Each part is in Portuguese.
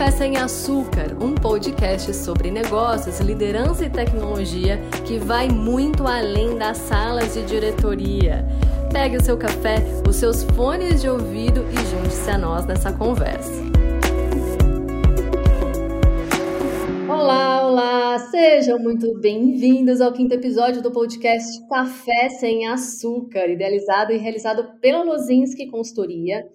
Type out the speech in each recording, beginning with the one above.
Café Sem Açúcar, um podcast sobre negócios, liderança e tecnologia que vai muito além das salas de diretoria. Pegue o seu café, os seus fones de ouvido e junte-se a nós nessa conversa. Olá, olá! Sejam muito bem-vindos ao quinto episódio do podcast Café Sem Açúcar, idealizado e realizado pela Lozinski Consultoria.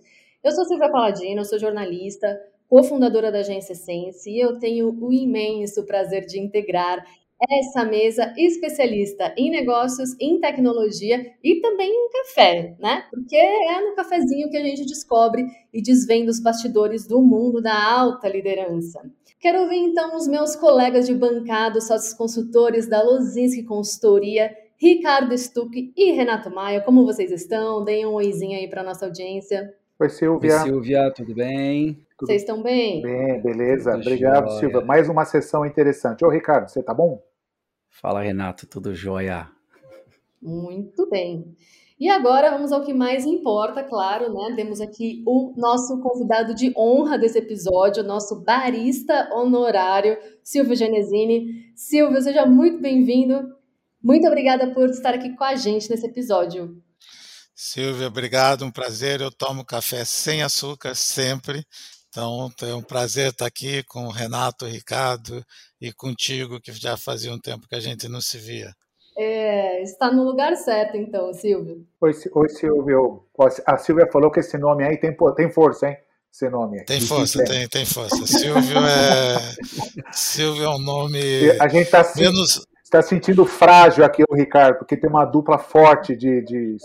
Eu sou Silvia Paladino, sou jornalista, cofundadora da agência Sense, e eu tenho o imenso prazer de integrar essa mesa especialista em negócios, em tecnologia e também em café, né? Porque é no cafezinho que a gente descobre e desvenda os bastidores do mundo da alta liderança. Quero ouvir então os meus colegas de bancada, sócios consultores da Lozinski Consultoria, Ricardo Stuck e Renato Maia. Como vocês estão? Deem um oizinho aí para nossa audiência. Oi, Silvia. Oi, Silvia, tudo bem? Vocês estão bem? Bem, beleza. Tudo Obrigado, jóia. Silvia. Mais uma sessão interessante. Ô, Ricardo, você tá bom? Fala, Renato, tudo jóia. Muito bem. E agora vamos ao que mais importa, claro, né? Temos aqui o nosso convidado de honra desse episódio, o nosso barista honorário, Silvio Genesini. Silvio, seja muito bem-vindo. Muito obrigada por estar aqui com a gente nesse episódio. Silvia, obrigado, um prazer. Eu tomo café sem açúcar sempre. Então, é um prazer estar aqui com o Renato, o Ricardo e contigo, que já fazia um tempo que a gente não se via. É, está no lugar certo, então, Silvio. Oi, oi Silvio. A Silvia falou que esse nome aí tem, tem força, hein? Esse nome. Tem força, tem, tem força. Silvio é, Silvio é um nome. A gente está menos está sentindo frágil aqui o Ricardo, porque tem uma dupla forte de, de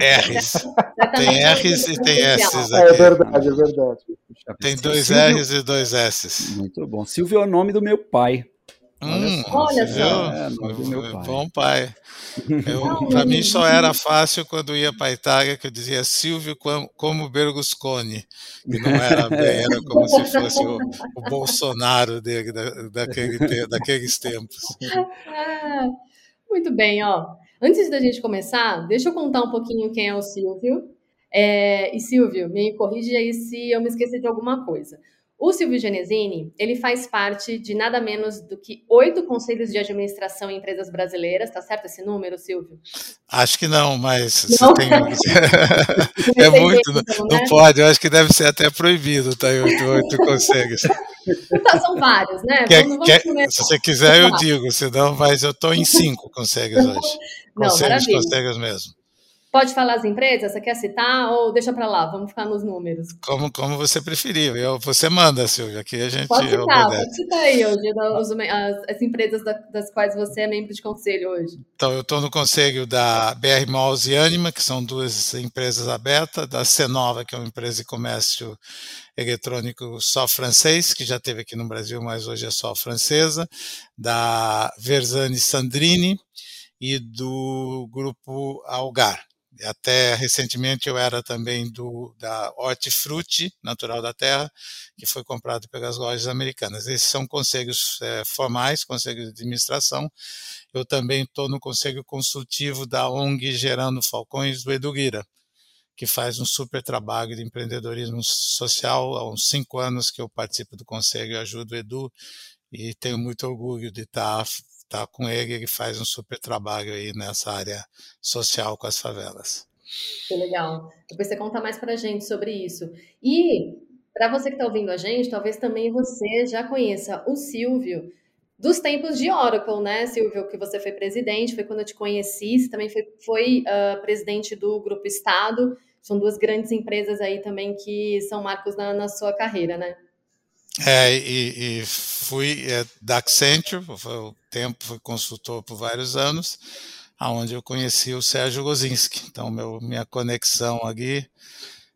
é. R's. tem R's e tem S's aqui. É verdade, é verdade. Tem dois Silvio... R's e dois S's. Muito bom. Silvio é o nome do meu pai. Hum, olha só. É, pai. Bom pai. Para mim só era fácil quando ia para a Itália, que eu dizia Silvio como Berlusconi. E não era bem, era como se fosse o, o Bolsonaro dele, da, daquele, daqueles tempos. Ah, muito bem, ó. Antes da gente começar, deixa eu contar um pouquinho quem é o Silvio. É, e Silvio, me corrige aí se eu me esqueci de alguma coisa. O Silvio Genesini, ele faz parte de nada menos do que oito conselhos de administração em empresas brasileiras, tá certo esse número, Silvio? Acho que não, mas não? você tem... é muito, não, né? pode, eu acho que deve ser até proibido, tá, oito, oito conselhos. Então, são vários, né? Quer, vamos, vamos se você quiser, eu digo, senão, mas eu estou em cinco conselhos hoje. Não, conselhos, conselhos mesmo. Pode falar as empresas? Você quer citar ou deixa para lá? Vamos ficar nos números. Como, como você preferir. Eu, você manda, Silvia, aqui a gente. Pode citar, pode citar aí hoje as, as empresas das quais você é membro de conselho hoje. Então, eu estou no conselho da BR Malls e Anima, que são duas empresas abertas, da Cenova, que é uma empresa de comércio eletrônico só francês, que já teve aqui no Brasil, mas hoje é só francesa, da Versani Sandrini e do grupo Algar até recentemente eu era também do da Hortifruti, natural da terra, que foi comprado pelas lojas americanas. Esses são conselhos é, formais, conselhos de administração. Eu também estou no conselho consultivo da ONG Gerando Falcões do Edu Guira, que faz um super trabalho de empreendedorismo social. Há uns cinco anos que eu participo do conselho e ajudo o Edu e tenho muito orgulho de estar tá com ele, ele faz um super trabalho aí nessa área social com as favelas. Que legal. Depois você conta mais para a gente sobre isso. E para você que está ouvindo a gente, talvez também você já conheça o Silvio dos tempos de Oracle, né, Silvio? Que você foi presidente, foi quando eu te conheci. Você também foi, foi uh, presidente do Grupo Estado. São duas grandes empresas aí também que são marcos na, na sua carreira, né? É, e, e fui é, da Accenture, foi o tempo, fui consultor por vários anos, aonde eu conheci o Sérgio Gozinski. Então, meu, minha conexão aqui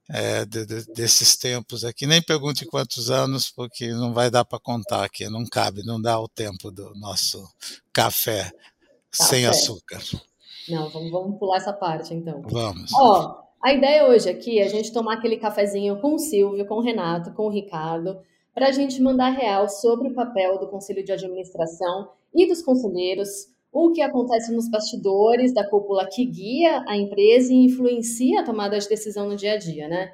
é, de, de, desses tempos aqui, nem pergunte quantos anos, porque não vai dar para contar aqui, não cabe, não dá o tempo do nosso café, sem açúcar. Não, vamos, vamos pular essa parte então. Vamos. Ó, a ideia hoje aqui é a gente tomar aquele cafezinho com o Silvio, com o Renato, com o Ricardo, para a gente mandar real sobre o papel do Conselho de Administração e dos conselheiros, o que acontece nos bastidores da cúpula que guia a empresa e influencia a tomada de decisão no dia a dia, né?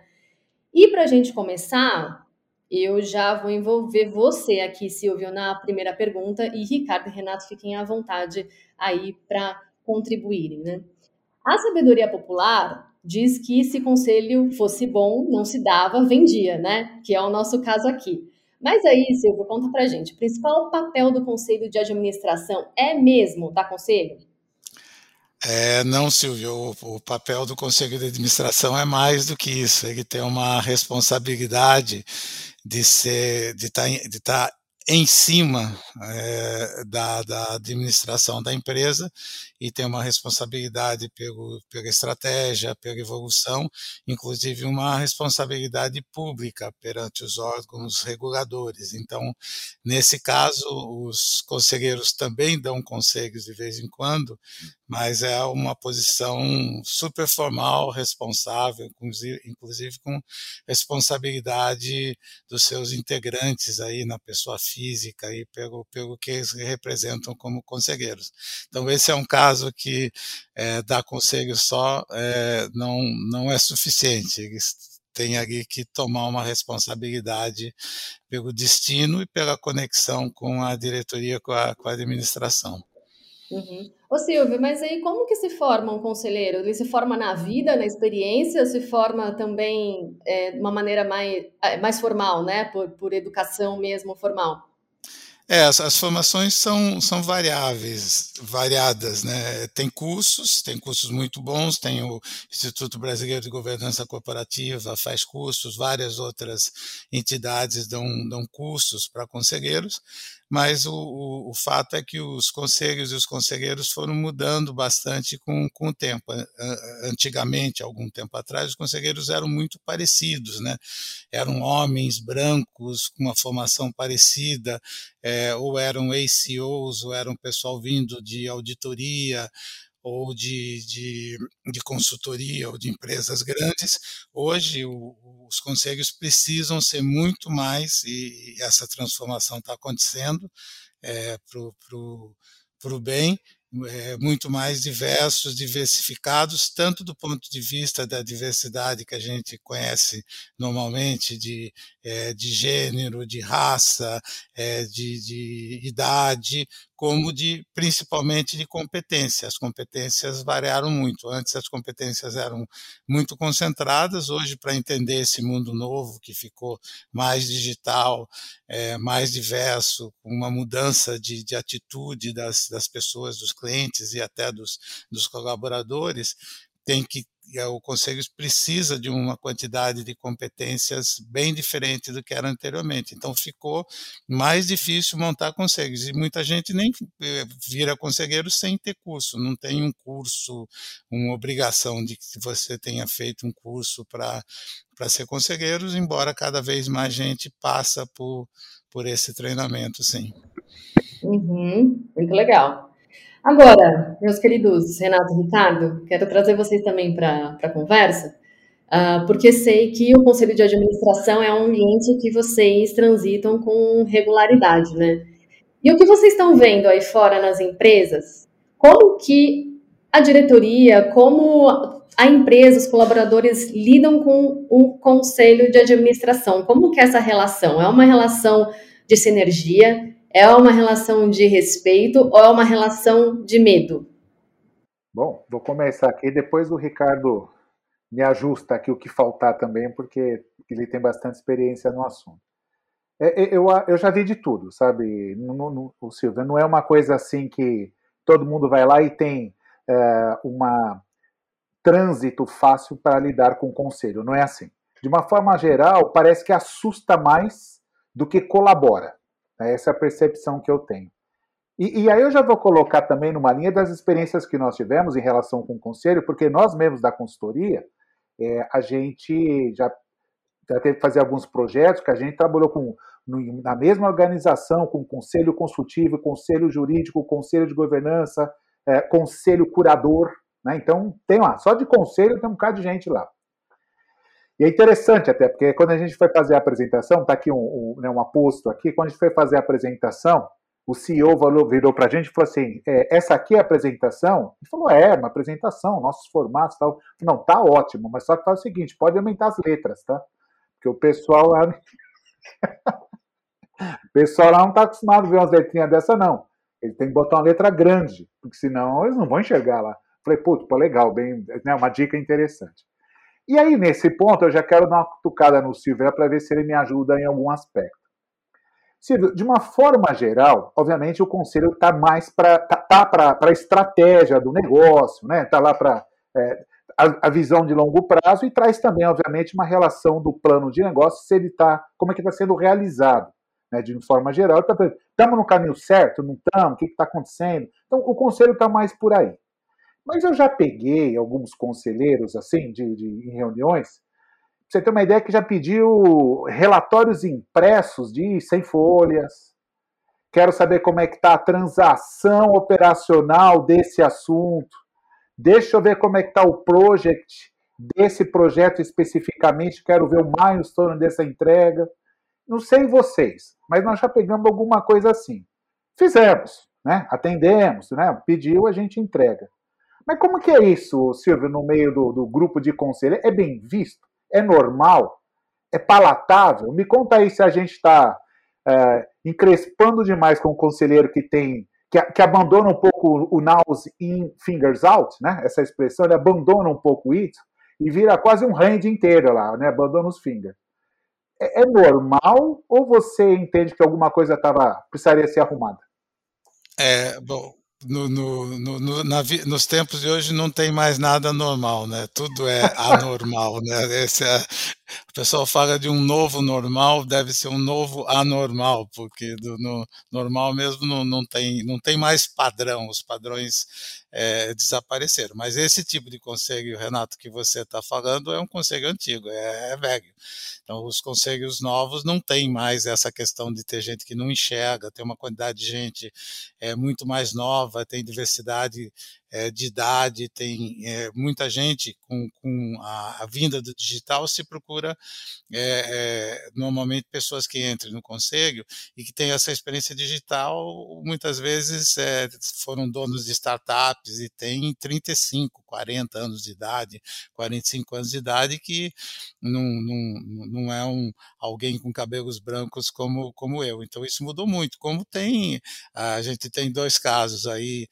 E para a gente começar, Eu já vou envolver você aqui, Silvio, na primeira pergunta e Ricardo e Renato fiquem à vontade aí para contribuírem, né? A sabedoria popular diz que se conselho fosse bom, não se dava, vendia, né? Que é o nosso caso aqui. Mas aí, Silvio, conta pra gente, o principal papel do conselho de administração é mesmo dar conselho? É, não, Silvio, o, o, papel do Conselho de Administração é mais do que isso. Ele tem uma responsabilidade de ser, de estar, tá de estar tá em cima é, da, da, administração da empresa e tem uma responsabilidade pelo, pela estratégia, pela evolução, inclusive uma responsabilidade pública perante os órgãos reguladores. Então, nesse caso, os conselheiros também dão conselhos de vez em quando, mas é uma posição super formal, responsável, inclusive com responsabilidade dos seus integrantes aí na pessoa física e pelo, pelo que eles representam como conselheiros. Então esse é um caso que é, dar conselho só é, não, não é suficiente. Eles têm ali que tomar uma responsabilidade pelo destino e pela conexão com a diretoria, com a, com a administração. Uhum. Ô Silvio, mas aí como que se forma um conselheiro? Ele se forma na vida, na experiência, se forma também é, de uma maneira mais, é, mais formal, né? Por, por educação mesmo formal? É, as, as, formações são, são variáveis, variadas, né? Tem cursos, tem cursos muito bons, tem o Instituto Brasileiro de Governança Corporativa, faz cursos, várias outras entidades dão, dão cursos para conselheiros, mas o, o, o, fato é que os conselhos e os conselheiros foram mudando bastante com, com o tempo. Antigamente, algum tempo atrás, os conselheiros eram muito parecidos, né? Eram homens brancos com uma formação parecida, é, ou eram ACOs, ou eram pessoal vindo de auditoria, ou de, de, de, consultoria ou de empresas grandes. Hoje, o, os conselhos precisam ser muito mais, e essa transformação está acontecendo é, para o bem, é, muito mais diversos, diversificados, tanto do ponto de vista da diversidade que a gente conhece normalmente, de, é, de gênero, de raça, é, de, de idade, como de principalmente de competência. As competências variaram muito. Antes as competências eram muito concentradas, hoje para entender esse mundo novo que ficou mais digital, é, mais diverso, com uma mudança de, de atitude das, das pessoas, dos clientes e até dos, dos colaboradores, tem que o conselho precisa de uma quantidade de competências bem diferente do que era anteriormente. Então ficou mais difícil montar conselhos e muita gente nem eh, vira conselheiro sem ter curso, não tem um curso, uma obrigação de que você tenha feito um curso para para ser conselheiros, embora cada vez mais gente passa por por esse treinamento, sim. Uhum, muito legal. Agora, meus queridos Renato e Ricardo, quero trazer vocês também para a conversa, uh, porque sei que o Conselho de Administração é um ambiente que vocês transitam com regularidade, né? E o que vocês estão vendo aí fora nas empresas, como que a diretoria, como a empresa, os colaboradores lidam com o Conselho de Administração? Como que é essa relação? É uma relação de sinergia? É uma relação de respeito ou é uma relação de medo? Bom, vou começar aqui, depois o Ricardo me ajusta aqui o que faltar também, porque ele tem bastante experiência no assunto. É, é, eu, eu já vi de tudo, sabe, no, no, o Silvio, não é uma coisa assim que todo mundo vai lá e tem é, uma trânsito fácil para lidar com o conselho, não é assim. De uma forma geral, parece que assusta mais do que colabora. Né? Essa é a percepção que eu tenho. E, e, aí eu já vou colocar também numa linha das experiências que nós tivemos em relação com o conselho, porque nós mesmos da consultoria, é, a gente já, já teve que fazer alguns projetos que a gente trabalhou com na mesma organização, com conselho consultivo, conselho jurídico, conselho de governança, é, conselho curador. Né? Então, tem lá, só de conselho tem um bocado de gente lá. E é interessante até, porque quando a gente foi fazer a apresentação, está aqui um, um, né, um aposto aqui, quando a gente foi fazer a apresentação, o CEO virou para a gente e falou assim, é, essa aqui é a apresentação? Ele falou, é, uma apresentação, nossos formatos tal. Não, tá ótimo, mas só que faz o seguinte, pode aumentar as letras, tá? Porque o pessoal o pessoal lá não está acostumado a ver umas letrinhas dessa, não. Ele tem que botar uma letra grande, porque senão eles não vão enxergar lá. Falei, putz, pô, legal, bem, né, uma dica interessante. E aí, nesse ponto, eu já quero dar uma cutucada no Silvio para ver se ele me ajuda em algum aspecto. Silvio, de uma forma geral, obviamente o conselho está mais para tá, tá para a estratégia do negócio, né? Está lá para é, a, a, visão de longo prazo e traz também, obviamente, uma relação do plano de negócio, se ele está, como é que está sendo realizado, né? De forma geral, estamos tá, no caminho certo, não estamos, o que está acontecendo? Então, o conselho está mais por aí. Mas eu já peguei alguns conselheiros, assim, de, de em reuniões, você ter uma ideia que já pediu relatórios impressos de 100 folhas. Quero saber como é que está a transação operacional desse assunto. Deixa eu ver como é que está o project desse projeto especificamente. Quero ver o milestone dessa entrega. Não sei vocês, mas nós já pegamos alguma coisa assim. Fizemos, né? Atendemos, né? Pediu, a gente entrega. Mas como que é isso, Silvio, no meio do, do grupo de conselho? É bem visto? É normal? É palatável? Me conta aí se a gente está é, encrespando demais com um conselheiro que tem que, que, abandona um pouco o nose in, fingers out, né? Essa expressão, ele abandona um pouco isso e vira quase um hand inteiro lá, né? Abandona os fingers. É, é normal ou você entende que alguma coisa tava, precisaria ser arrumada? É, bom, no, no, no, na, nos tempos de hoje não tem mais nada normal, né? Tudo é anormal, né? Esse é, o pessoal fala de um novo normal, deve ser um novo anormal, porque do, no normal mesmo não, não, tem, não tem mais padrão, os padrões é, desapareceram. Mas esse tipo de conselho, Renato, que você está falando, é um conselho antigo, é, é velho. Então, os conselhos novos não tem mais essa questão de ter gente que não enxerga, tem uma quantidade de gente é, muito mais nova, tem diversidade é, de idade, tem é, muita gente com, com a, a, vinda do digital se procura é, normalmente pessoas que entrem no conselho e que têm essa experiência digital, muitas vezes foram donos de startups e têm 35, 40 anos de idade, 45 anos de idade, que não, não, não é um, alguém com cabelos brancos como, como eu. Então isso mudou muito. Como tem, a gente tem dois casos aí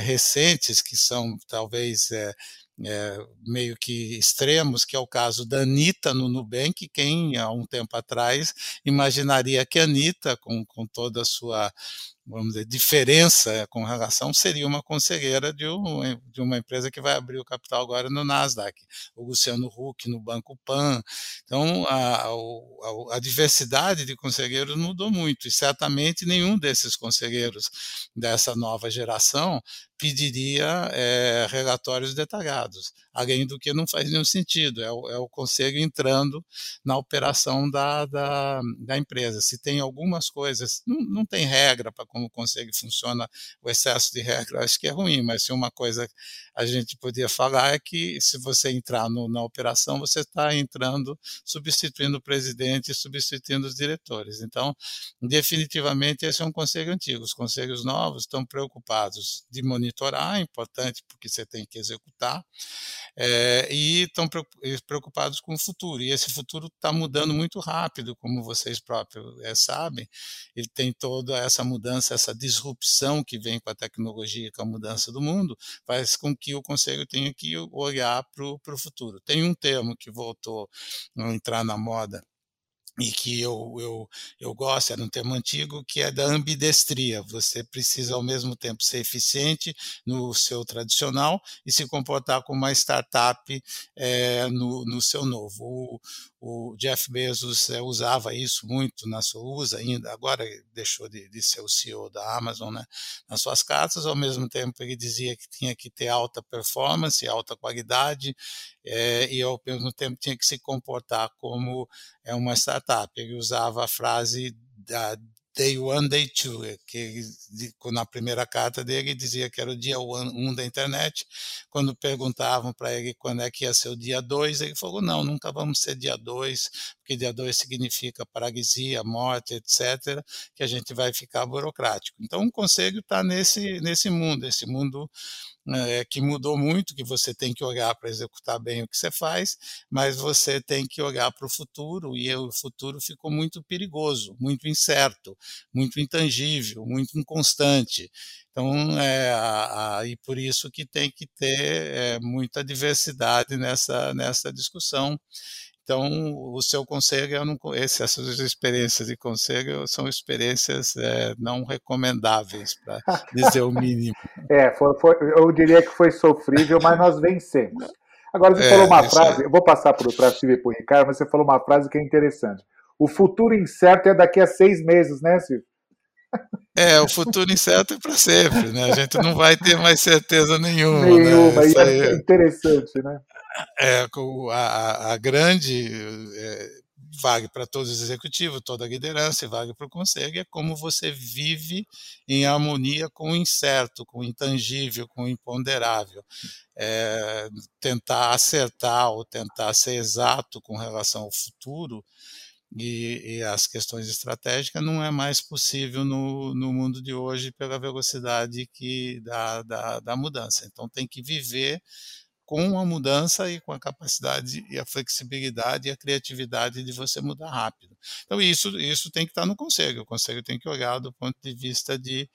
recentes diferentes, que são talvez é, é, meio que extremos, que é o caso da Anitta no Nubank, quem há um tempo atrás imaginaria que a Anitta, com, com toda a sua vamos dizer, diferença com relação seria uma conselheira de, um, de uma empresa que vai abrir o capital agora no Nasdaq, o Luciano Huck no Banco Pan. Então, a, a, a diversidade de conselheiros mudou muito e certamente nenhum desses conselheiros dessa nova geração pediria é, relatórios detalhados, além do que não faz nenhum sentido, é o, é o conselho entrando na operação da, da, da, empresa. Se tem algumas coisas, não, não tem regra para como o conselho funciona, o excesso de regra, acho que é ruim, mas se uma coisa a gente podia falar é que se você entrar no, na operação, você está entrando substituindo o presidente, substituindo os diretores. Então, definitivamente, esse é um conselho antigo. Os conselhos novos estão preocupados de monitorar monitorar, é importante porque você tem que executar, é, e estão preocupados com o futuro. E esse futuro está mudando muito rápido, como vocês próprios é, sabem. Ele tem toda essa mudança, essa disrupção que vem com a tecnologia, com a mudança do mundo, faz com que o Conselho tenha que olhar para o futuro. Tem um termo que voltou a entrar na moda e que eu, eu, eu gosto, era um termo antigo, que é da ambidestria. Você precisa, ao mesmo tempo, ser eficiente no seu tradicional e se comportar como uma startup é, no, no seu novo. O, o Jeff Bezos é, usava isso muito na sua usa ainda, agora deixou de, de, ser o CEO da Amazon, né, nas suas cartas, ao mesmo tempo ele dizia que tinha que ter alta performance, alta qualidade, é, e ao mesmo tempo tinha que se comportar como é uma startup. Ele usava a frase da Day One, Day Two, que na primeira carta dele dizia que era o dia 1 um da internet. Quando perguntavam para ele quando é que ia ser o dia 2, ele falou: não, nunca vamos ser dia 2, porque dia 2 significa paralisia, morte, etc., que a gente vai ficar burocrático. Então, o conselho está nesse, nesse mundo, esse mundo é, que mudou muito, que você tem que olhar para executar bem o que você faz, mas você tem que olhar para o futuro, e o futuro ficou muito perigoso, muito incerto, muito intangível, muito inconstante. Então, é, a, a, e por isso que tem que ter é, muita diversidade nessa, nessa discussão. Então, o seu conselho, eu não, esse, essas experiências de conselho são experiências é, não recomendáveis, para dizer o mínimo. é, foi, foi, eu diria que foi sofrível, mas nós vencemos. Agora, você é, falou uma frase, é... eu vou passar para Silvio e para o Ricardo, mas você falou uma frase que é interessante. O futuro incerto é daqui a seis meses, né, Silvio? É, o futuro incerto é para sempre, né? A gente não vai ter mais certeza nenhuma. Nenhuma, né? e é interessante, né? É, a, a grande é, vale para todos os executivos, toda a liderança e vale para o conselho, é como você vive em harmonia com o incerto, com o intangível, com o imponderável. É, tentar acertar ou tentar ser exato com relação ao futuro e, e, as questões estratégicas não é mais possível no, no mundo de hoje pela velocidade que da, da, da mudança. Então tem que viver com a mudança e com a capacidade e a flexibilidade e a criatividade de você mudar rápido. Então isso isso tem que estar no conselho. O conselho tem que olhar do ponto de vista de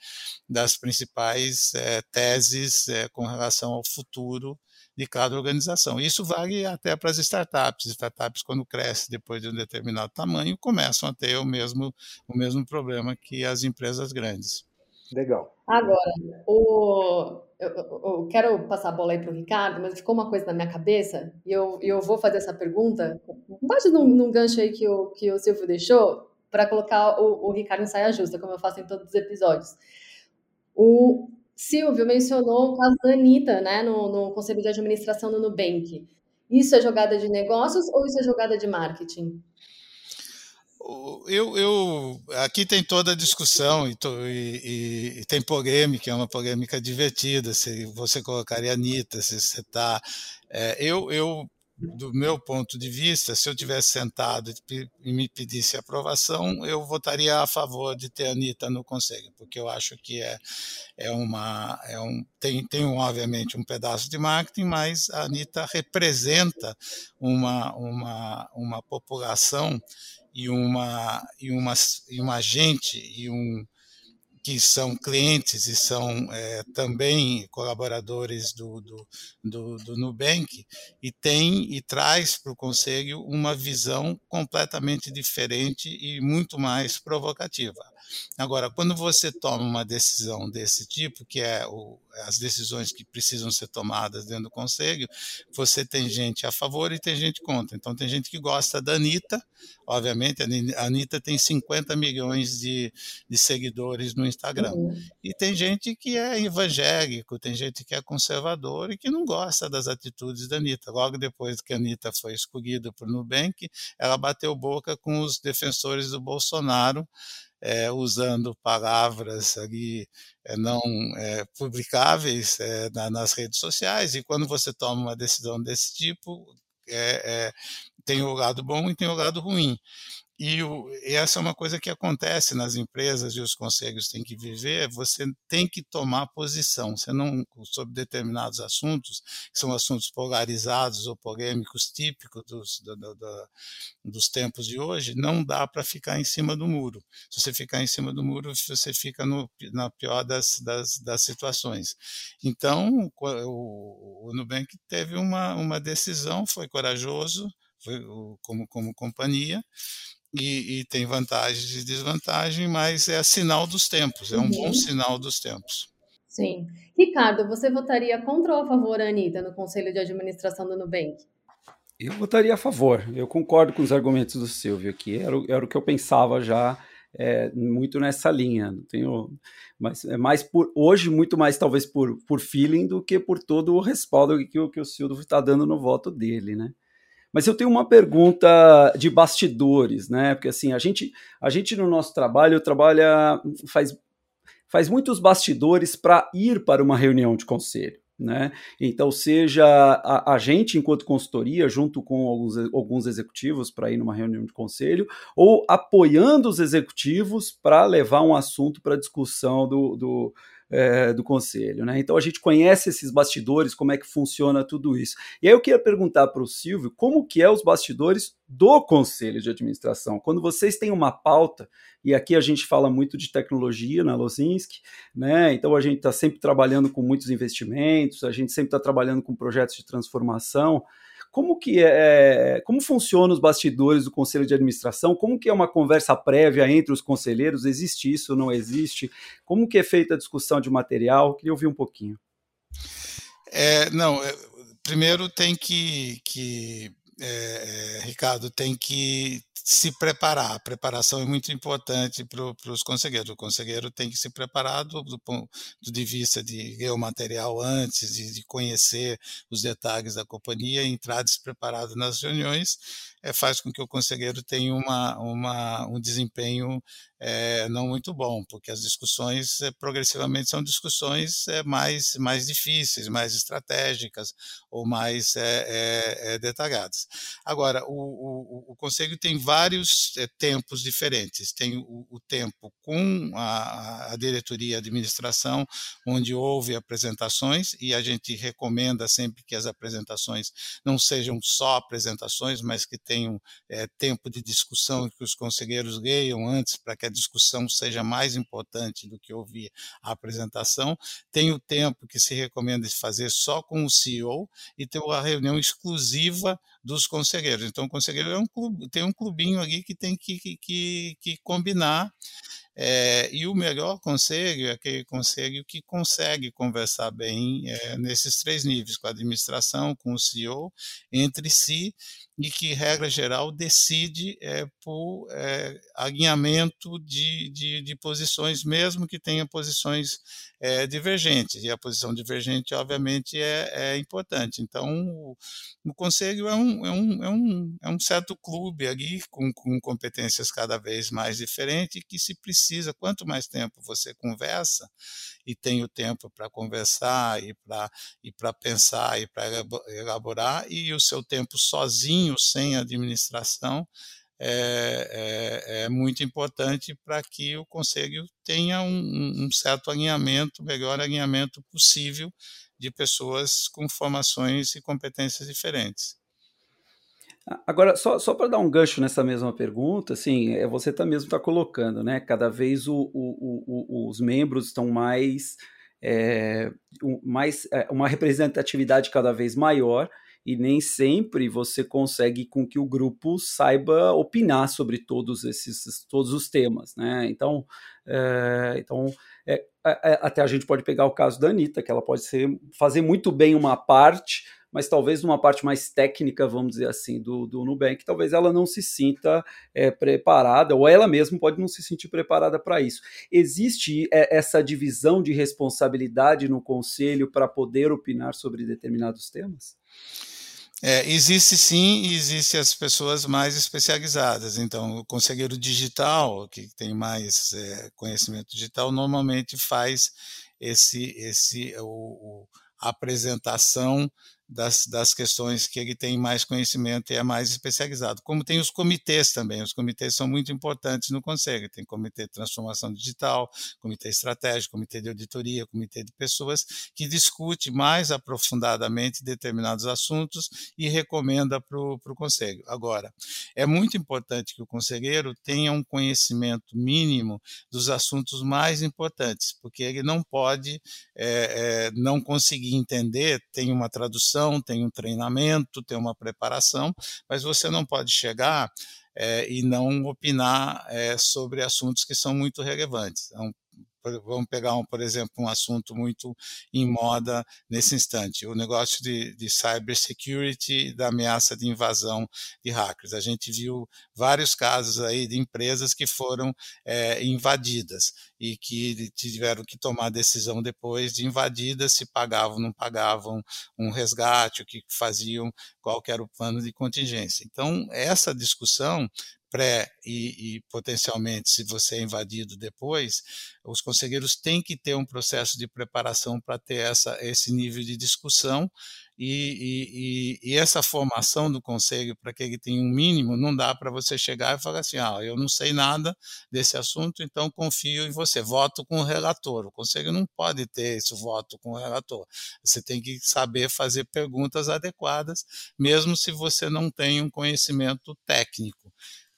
das principais é, teses é, com relação ao futuro de cada organização. Isso vale até para as startups. Startups, quando crescem depois de um determinado tamanho, começam a ter o mesmo, o mesmo problema que as empresas grandes. Legal. Agora, o, eu, eu, quero passar a bola aí para o Ricardo, mas ficou uma coisa na minha cabeça e eu, eu vou fazer essa pergunta, bate num, num gancho aí que o, que o Silvio deixou, para colocar o, o Ricardo em saia justa, como eu faço em todos os episódios. O Silvio mencionou o caso da Anitta, né, no, no Conselho de Administração do Nubank. Isso é jogada de negócios ou isso é jogada de marketing? Eu, eu, aqui tem toda a discussão e, e, e, tem polêmica, é uma polêmica divertida. Se você colocaria Anitta, se você está. É, eu, eu, do meu ponto de vista, se eu tivesse sentado e me pedisse aprovação, eu votaria a favor de ter a Anitta no Conselho, porque eu acho que é, é uma. É um, tem, tem, obviamente, um pedaço de marketing, mas a Anitta representa uma, uma, uma população e uma e uma e uma gente e um que são clientes e são é, também colaboradores do, do, do, do, Nubank e tem e traz para o Conselho uma visão completamente diferente e muito mais provocativa. Agora, quando você toma uma decisão desse tipo, que é o, as decisões que precisam ser tomadas dentro do Conselho, você tem gente a favor e tem gente contra. Então, tem gente que gosta da Anitta, obviamente, a Anitta tem 50 milhões de, de seguidores no Instagram. Uhum. E tem gente que é evangélico, tem gente que é conservador e que não gosta das atitudes da Anitta. Logo depois que a Anitta foi escolhida por Nubank, ela bateu boca com os defensores do Bolsonaro, é, usando palavras ali é, não é, publicáveis na, nas redes sociais, e quando você toma uma decisão desse tipo, tem o lado bom e tem o lado ruim. E, o, e, essa é uma coisa que acontece nas empresas e os conselhos têm que viver. Você tem que tomar posição. Você não sobre determinados assuntos que são assuntos polarizados ou polêmicos típicos dos, do, do, do, dos tempos de hoje. Não dá para ficar em cima do muro. Se você ficar em cima do muro, você fica no, na pior das, das, das situações. Então, o, o Nubank teve uma, uma decisão, foi corajoso, foi, como, como companhia e, e, tem vantagens e desvantagens, mas é sinal dos tempos, é um uhum. bom sinal dos tempos. Sim. Ricardo, você votaria contra ou a favor, Anitta, no Conselho de Administração do Nubank? Eu votaria a favor. Eu concordo com os argumentos do Silvio aqui. Era, era o que eu pensava já é, muito nessa linha. Não tenho, mas é mais por hoje muito mais talvez por, por feeling do que por todo o respaldo que, que o Silvio está dando no voto dele, né? Mas eu tenho uma pergunta de bastidores, né? Porque assim, a gente, a gente no nosso trabalho trabalha, faz, faz muitos bastidores para ir para uma reunião de conselho. Né? Então, seja a, a, gente, enquanto consultoria, junto com alguns, alguns executivos para ir numa reunião de conselho, ou apoiando os executivos para levar um assunto para discussão do, do, é, do conselho. Né? Então a gente conhece esses bastidores, como é que funciona tudo isso. E aí eu queria perguntar para o Silvio como que é os bastidores do conselho de administração. Quando vocês têm uma pauta, e aqui a gente fala muito de tecnologia na Lozinski, né? Então a gente está sempre trabalhando com muitos investimentos, a gente sempre está trabalhando com projetos de transformação. Como que é, como funciona os bastidores do conselho de administração? Como que é uma conversa prévia entre os conselheiros? Existe isso? Não existe? Como que é feita a discussão de material? Queria ouvir um pouquinho. É, não, é, primeiro tem que, que é, é Ricardo, tem que se preparar. A preparação é muito importante para os conselheiros. O conselheiro tem que se preparar do, do ponto de vista de ler o material antes, de, de conhecer os detalhes da companhia, entrar despreparado nas reuniões, é, faz com que o conselheiro tenha uma, uma, um desempenho é, não muito bom, porque as discussões é, progressivamente são discussões mais, mais difíceis, mais estratégicas ou mais detalhadas. Agora, o, o, o conselho tem vários tempos diferentes. Tem o, o tempo com a, a diretoria e administração, onde houve apresentações, e a gente recomenda sempre que as apresentações não sejam só apresentações, mas que tenham tempo de discussão, que os conselheiros leiam antes para que a discussão seja mais importante do que ouvir a apresentação. Tem o tempo que se recomenda fazer só com o CEO e ter uma reunião exclusiva dos conselheiros. Então, o conselheiro é um clube, tem um clubinho ali que tem que, que, que combinar é, e o melhor conselho é aquele conselho que consegue conversar bem é, nesses três níveis, com a administração, com o CEO, entre si, e que, regra geral, decide é, por alinhamento de, de, de, posições, mesmo que tenha posições divergentes. E a posição divergente, obviamente, é, é importante. Então, o, o conselho é um, é, um, é, um, é um certo clube ali, com, com competências cada vez mais diferentes, que se precisa, quanto mais tempo você conversa, e tem o tempo para conversar e para e pensar e para elaborar, e o seu tempo sozinho, sem administração, é, é, é, muito importante para que o conselho tenha um, um, certo alinhamento, melhor alinhamento possível de pessoas com formações e competências diferentes. Agora, só, só para dar um gancho nessa mesma pergunta, assim, é, você tá mesmo está colocando, né? Cada vez o, o, o, os membros estão mais, é, mais é, uma representatividade cada vez maior e nem sempre você consegue com que o grupo saiba opinar sobre todos esses todos os temas, né? Então, é, então é, é, até a gente pode pegar o caso da Anitta, que ela pode ser, fazer muito bem uma parte mas talvez numa parte mais técnica, vamos dizer assim, do, do Nubank, talvez ela não se sinta é, preparada, ou ela mesma pode não se sentir preparada para isso. Existe é, essa divisão de responsabilidade no conselho para poder opinar sobre determinados temas? É, existe sim, e existe as pessoas mais especializadas. Então, o conselheiro digital, que tem mais é, conhecimento digital, normalmente faz esse, esse o, o a apresentação das, das questões que ele tem mais conhecimento e é mais especializado. Como tem os comitês também, os comitês são muito importantes no Conselho. Tem comitê de transformação digital, comitê estratégico, comitê de auditoria, comitê de pessoas, que discute mais aprofundadamente determinados assuntos e recomenda para o Conselho. Agora, é muito importante que o conselheiro tenha um conhecimento mínimo dos assuntos mais importantes, porque ele não pode é, é, não conseguir entender, tem uma tradução tem um treinamento, tem uma preparação, mas você não pode chegar é, e não opinar é, sobre assuntos que são muito relevantes. Então, vamos pegar, um, por exemplo, um assunto muito em moda nesse instante, o negócio de, de cybersecurity, da ameaça de invasão de hackers. A gente viu vários casos aí de empresas que foram é, invadidas e que tiveram que tomar decisão depois de invadida se pagavam, não pagavam um resgate, o que faziam, qual era o plano de contingência. Então, essa discussão pré e, e, potencialmente se você é invadido depois, os conselheiros têm que ter um processo de preparação para ter essa, esse nível de discussão e, e, e, essa formação do conselho para que ele tenha um mínimo, não dá para você chegar e falar assim, ah, eu não sei nada desse assunto, então confio em você, voto com o relator. O conselho não pode ter esse voto com o relator. Você tem que saber fazer perguntas adequadas, mesmo se você não tem um conhecimento técnico.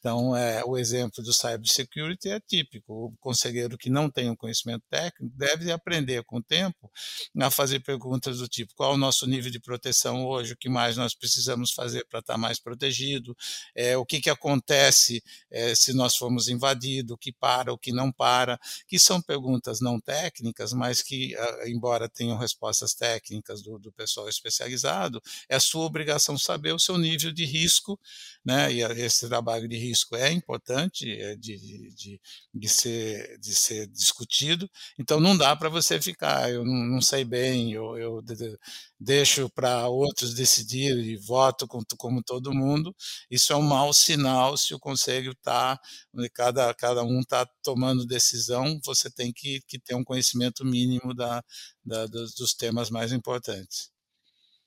Então, é, o exemplo do cybersecurity é típico. O conselheiro que não tem um conhecimento técnico deve aprender com o tempo a fazer perguntas do tipo: qual o nosso nível de proteção hoje? O que mais nós precisamos fazer para estar mais protegido? É, o que, que acontece é, se nós formos invadidos? O que para, o que não para? Que são perguntas não técnicas, mas que, ah, embora tenham respostas técnicas do, do pessoal especializado, é sua obrigação saber o seu nível de risco, né? E esse trabalho de risco risco é importante é de, de, de, ser, de ser discutido, então não dá para você ficar, eu não, não, sei bem, eu, eu deixo para outros decidir e voto como, como todo mundo, isso é um mau sinal se o conselho está, cada, cada um está tomando decisão, você tem que, que ter um conhecimento mínimo da, da dos, dos temas mais importantes.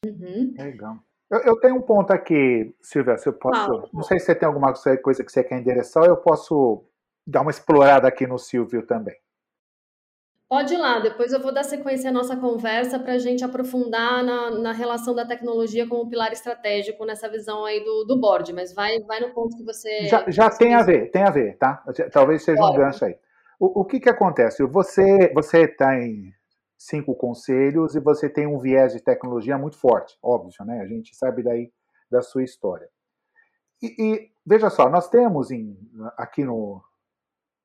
Uhum. Legal. Eu, eu, tenho um ponto aqui, Silvia, se eu posso. Não sei se você tem alguma coisa que você quer endereçar, ou eu posso dar uma explorada aqui no Silvio também. Pode ir lá, depois eu vou dar sequência à nossa conversa para a gente aprofundar na, na, relação da tecnologia como pilar estratégico nessa visão aí do, do board, mas vai, vai no ponto que você. Já, já tem a ver, tem a ver, tá? Talvez seja Pode. um gancho aí. O, o que, que acontece? Você está em cinco conselhos e você tem um viés de tecnologia muito forte, óbvio, né? A gente sabe daí da sua história. E, e veja só, nós temos em, aqui no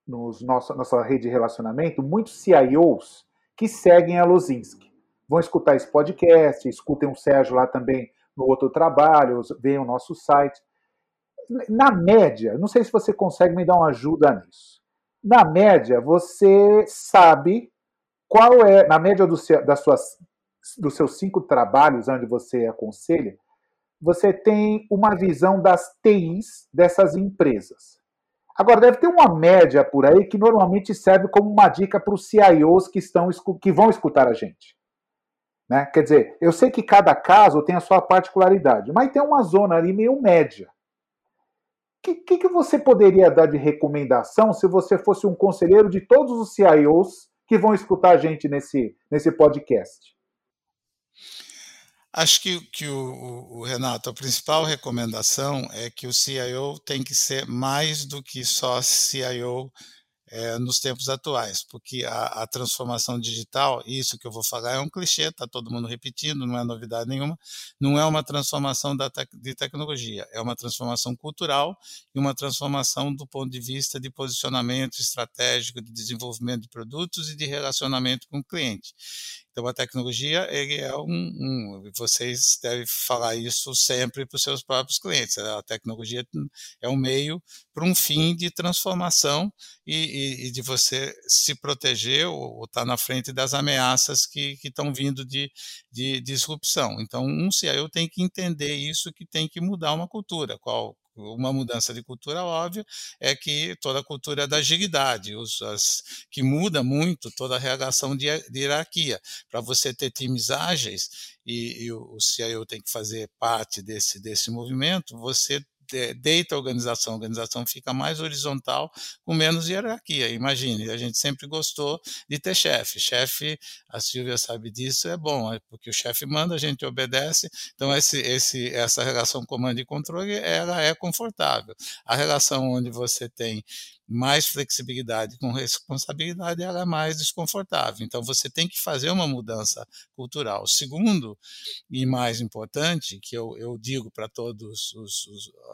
nos nossa, nossa rede de relacionamento muitos CIOs que seguem a Lozinski. Vão escutar esse podcast, escutem o Sérgio lá também no outro trabalho, veem o nosso site. Na média, não sei se você consegue me dar uma ajuda nisso. Na média, você sabe qual é, na média do seu, das suas, dos seus cinco trabalhos onde você aconselha, você tem uma visão das TIs dessas empresas. Agora, deve ter uma média por aí que normalmente serve como uma dica para os CIOs que, estão, que vão escutar a gente. Né? Quer dizer, eu sei que cada caso tem a sua particularidade, mas tem uma zona ali meio média. O que, que, que você poderia dar de recomendação se você fosse um conselheiro de todos os CIOs que vão escutar a gente nesse, nesse podcast? Acho que, que o, o, Renato, a principal recomendação é que o CIO tem que ser mais do que só CIO é, nos tempos atuais, porque a, a, transformação digital, isso que eu vou falar é um clichê, está todo mundo repetindo, não é novidade nenhuma, não é uma transformação da te, de tecnologia, é uma transformação cultural e uma transformação do ponto de vista de posicionamento estratégico, de desenvolvimento de produtos e de relacionamento com o cliente. Então, a tecnologia ele é um, um vocês devem falar isso sempre para os seus próprios clientes. A tecnologia é um meio para um fim de transformação e, e, e de você se proteger ou estar tá na frente das ameaças que, que estão vindo de, de, de disrupção. Então, um CIO tem que entender isso, que tem que mudar uma cultura. Qual uma mudança de cultura óbvia é que toda a cultura da agilidade, os, as, que muda muito toda a relação de, de hierarquia. Para você ter times ágeis, e, e o CIO tem que fazer parte desse, desse movimento, você deita a organização, a organização fica mais horizontal, com menos hierarquia. Imagine, a gente sempre gostou de ter chefe. Chefe, a Silvia sabe disso, é bom, é porque o chefe manda, a gente obedece. Então, esse, esse, essa relação comando e controle, ela é confortável. A relação onde você tem mais flexibilidade com responsabilidade, ela é mais desconfortável. Então, você tem que fazer uma mudança cultural. Segundo, e mais importante, que eu, eu digo para os,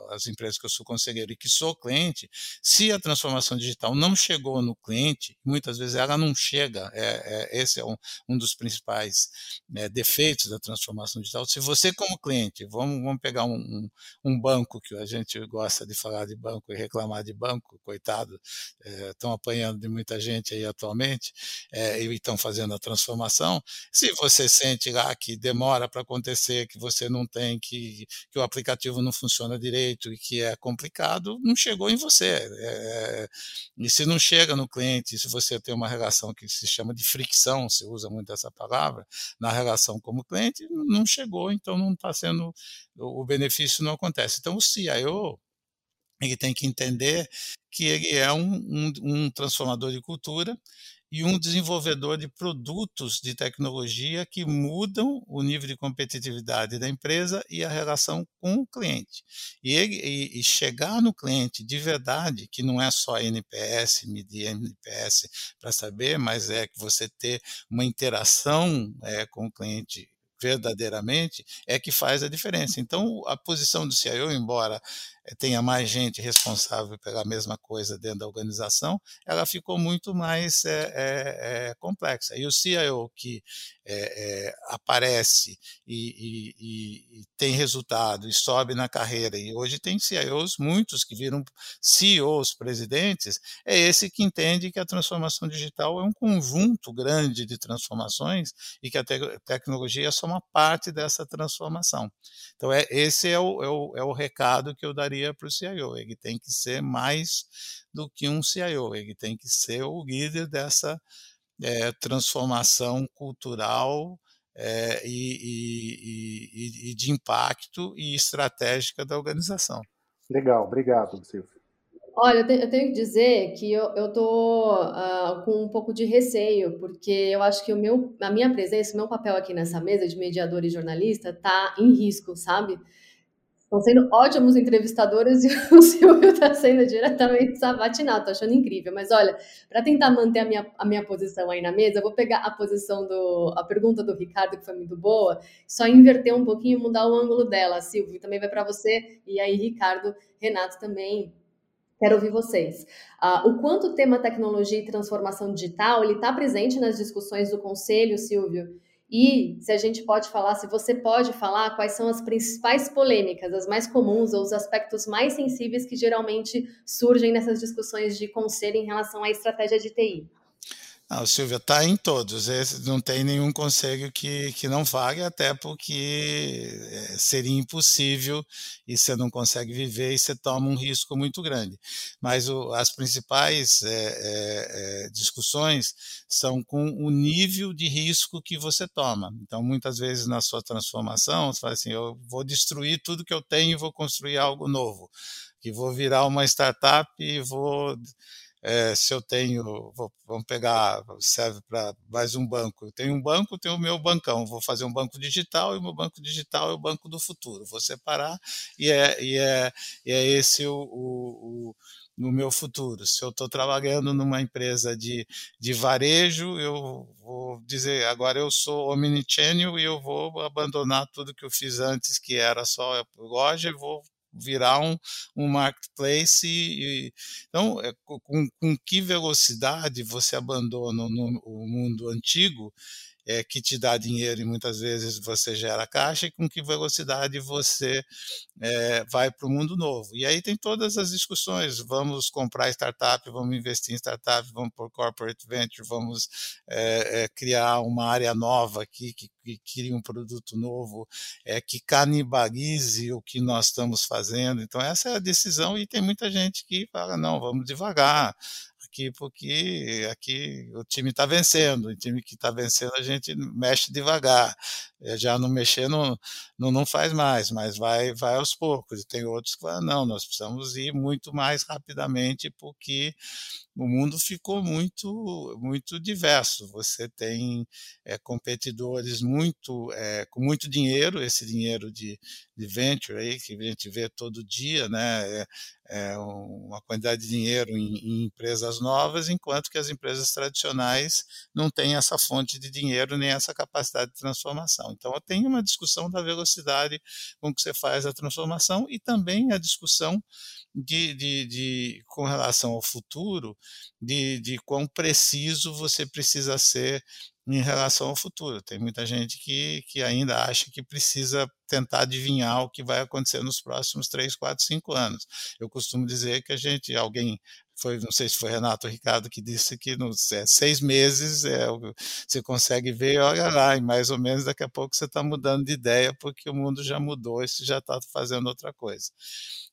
as empresas que eu sou conselheiro e que sou cliente, se a transformação digital não chegou no cliente, muitas vezes ela não chega, é, é esse é um, um dos principais é, defeitos da transformação digital. Se você como cliente, vamos, vamos pegar um, um, banco que a gente gosta de falar de banco e reclamar de banco, coitado, estão apanhando de muita gente aí atualmente e estão fazendo a transformação. Se você sente lá que demora para acontecer, que você não tem, que, que o aplicativo não funciona direito e que é complicado, não chegou em você. É, e se não chega no cliente, se você tem uma relação que se chama de fricção, se usa muito essa palavra, na relação como cliente, não chegou, então não está sendo, o benefício não acontece. Então o CIO, ele tem que entender que ele é um, um, um transformador de cultura e um desenvolvedor de produtos de tecnologia que mudam o nível de competitividade da empresa e a relação com o cliente. E, ele, e, e chegar no cliente de verdade, que não é só NPS, medir NPS para saber, mas é que você ter uma interação é, com o cliente verdadeiramente é que faz a diferença. Então, a posição do CIO, embora tenha mais gente responsável pela mesma coisa dentro da organização, ela ficou muito mais é, é, complexa. E o CIO que aparece e, e, e, tem resultado e sobe na carreira, e hoje tem CIOs, muitos que viram CEOs, presidentes, é esse que entende que a transformação digital é um conjunto grande de transformações e que a te tecnologia é só uma parte dessa transformação. Então, é, esse é o, é, o, é o recado que eu daria para o CIO. Ele tem que ser mais do que um CIO, ele tem que ser o líder dessa é, transformação cultural é, e, e, e, e, de impacto e estratégica da organização. Legal, obrigado, Silvio. Olha, eu tenho que dizer que eu, eu tô uh, com um pouco de receio, porque eu acho que o meu, a minha presença, o meu papel aqui nessa mesa de mediador e jornalista está em risco, sabe? Estão sendo ótimos entrevistadores e o Silvio está sendo diretamente sabatinado, tô achando incrível. Mas olha, para tentar manter a minha, a minha posição aí na mesa, eu vou pegar a posição do. a pergunta do Ricardo, que foi muito boa, só inverter um pouquinho, mudar o ângulo dela. Silvio, também vai para você, e aí, Ricardo, Renato também. Quero ouvir vocês. Uh, o quanto o tema tecnologia e transformação digital ele está presente nas discussões do Conselho, Silvio? E se a gente pode falar, se você pode falar quais são as principais polêmicas, as mais comuns ou os aspectos mais sensíveis que geralmente surgem nessas discussões de conselho em relação à estratégia de TI. Não, Silvia, está em todos. Esse, não tem nenhum conselho que, que não fale, até porque é, seria impossível e você não consegue viver e você toma um risco muito grande. Mas o, as principais é, é discussões são com o nível de risco que você toma. Então, muitas vezes na sua transformação, você fala assim: eu vou destruir tudo que eu tenho e vou construir algo novo, que vou virar uma startup e vou é, se eu tenho, vou, vamos pegar, serve para mais um banco. Eu tenho um banco, tenho o meu bancão. Vou fazer um banco digital e o meu banco digital é o banco do futuro. Vou separar e é, e é, e é esse o, o, o no meu futuro. Se eu estou trabalhando numa empresa de, de varejo, eu vou dizer, agora eu sou omnichannel e eu vou abandonar tudo que eu fiz antes, que era só loja, e vou virar um, um marketplace. E, então, é, com, com que velocidade você abandona no, o mundo antigo é, que te dá dinheiro e muitas vezes você gera caixa e com que velocidade você é, vai para o mundo novo. E aí tem todas as discussões, vamos comprar startup, vamos investir em startup, vamos por corporate venture, vamos é, criar uma área nova aqui que, que crie um produto novo, é, que canibalize o que nós estamos fazendo. Então essa é a decisão e tem muita gente que fala, não, vamos devagar, porque aqui o time está vencendo, o time que está vencendo a gente mexe devagar, eh, já não mexer não, não, não faz mais, mas vai, vai aos poucos. E tem outros que falam, não, nós precisamos ir muito mais rapidamente porque o mundo ficou muito, muito diverso. Você tem é, competidores muito, é, com muito dinheiro, esse dinheiro de, de venture aí, que a gente vê todo dia, né? É, é, uma quantidade de dinheiro em, em, empresas novas, enquanto que as empresas tradicionais não têm essa fonte de dinheiro nem essa capacidade de transformação. Então, tenho uma discussão da velocidade com que você faz a transformação e também a discussão de, de, de com relação ao futuro, de, de quão preciso você precisa ser em relação ao futuro. Tem muita gente que, que ainda acha que precisa tentar adivinhar o que vai acontecer nos próximos 3, 4, 5 anos. Eu costumo dizer que a gente, alguém foi, não sei se foi Renato ou Ricardo que disse que nos é, seis meses é, você consegue ver, olha lá, e mais ou menos daqui a pouco você está mudando de ideia porque o mundo já mudou e você já está fazendo outra coisa.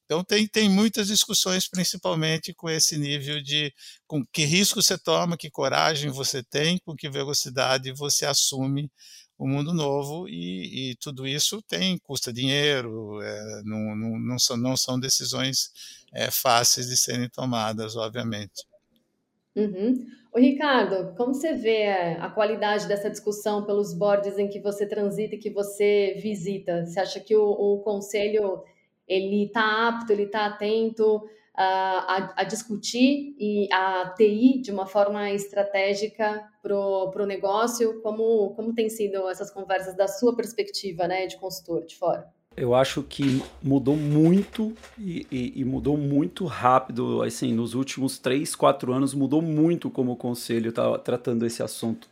Então tem, tem muitas discussões, principalmente com esse nível de com que risco você toma, que coragem você tem, com que velocidade você assume o mundo novo e, e tudo isso tem custa dinheiro, é, não, não, não, são, não são decisões é, fáceis de serem tomadas, obviamente. Uhum. Ricardo, como você vê a qualidade dessa discussão pelos boards em que você transita e que você visita? Você acha que o, o conselho ele está apto, ele está atento uh, a, a, discutir e a TI de uma forma estratégica para o negócio? Como, como tem sido essas conversas da sua perspectiva né, de consultor de fora? Eu acho que mudou muito e, e, e, mudou muito rápido, assim, nos últimos três, quatro anos mudou muito como o conselho está tratando esse assunto.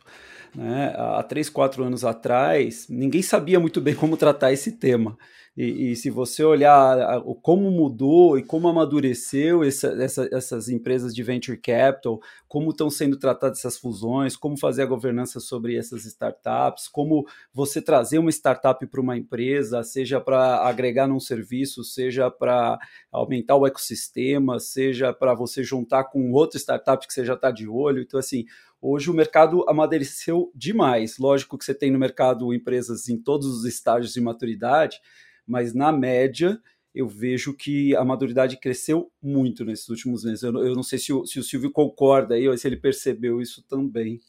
Né? Há três, quatro anos atrás, ninguém sabia muito bem como tratar esse tema. E, e, se você olhar como mudou e como amadureceu essa, essa, essas empresas de venture capital, como estão sendo tratadas essas fusões, como fazer a governança sobre essas startups, como você trazer uma startup para uma empresa, seja para agregar num serviço, seja para aumentar o ecossistema, seja para você juntar com outra startup que você já está de olho. Então, assim, hoje o mercado amadureceu demais. Lógico que você tem no mercado empresas em todos os estágios de maturidade, mas na média eu vejo que a maturidade cresceu muito nesses últimos meses. Eu, eu não sei se o, se o Silvio concorda aí, ou se ele percebeu isso também.